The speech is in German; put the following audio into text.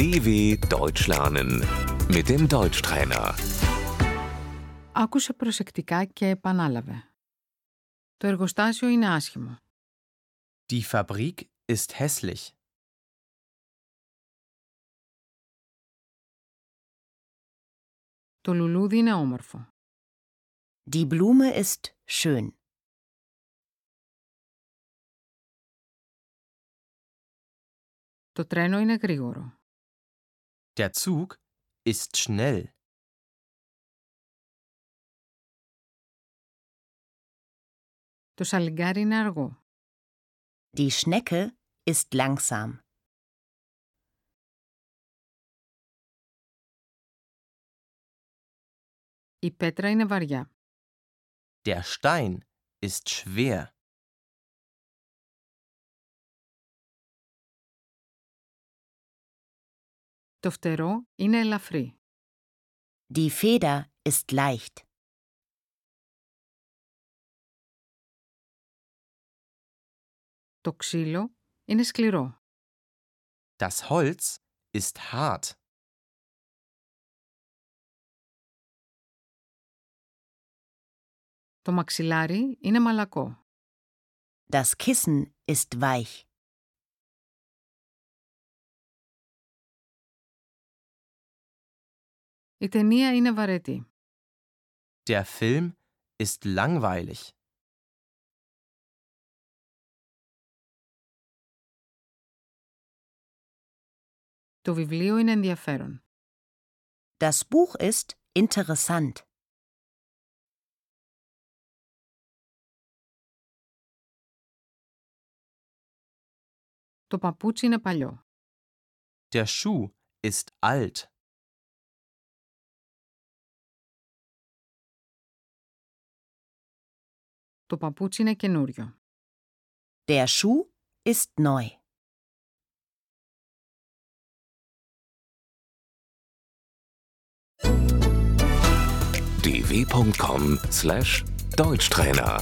DW Deutsch lernen mit dem Deutschtrainer. Άκουσε προσεκτικά και επανάλαβε. Το εργοστάσιο είναι άσχημο. Die Fabrik ist hässlich. Το λουλούδι είναι όμορφο. Die Blume ist schön. Το τρένο είναι γρήγορο. Der Zug ist schnell. Το σαλιγκάρι είναι αργό. Die Schnecke ist langsam. Η πέτρα είναι βαριά. Der Stein ist schwer. Το φτερό είναι ελαφρύ. Die Feder ist leicht. Το ξύλο είναι σκληρό. Das Holz ist hart. Το μαξιλάρι είναι μαλακό. Das Kissen ist weich. Η ταινία είναι βαρετή. Der Film ist langweilig. Το βιβλίο είναι ενδιαφέρον. Das Buch ist interessant. Το παπούτσι είναι παλιό. Der Schuh ist alt. Το παπούτσι είναι καινούριο. Der Schuh ist neu. dw.com/deutschtrainer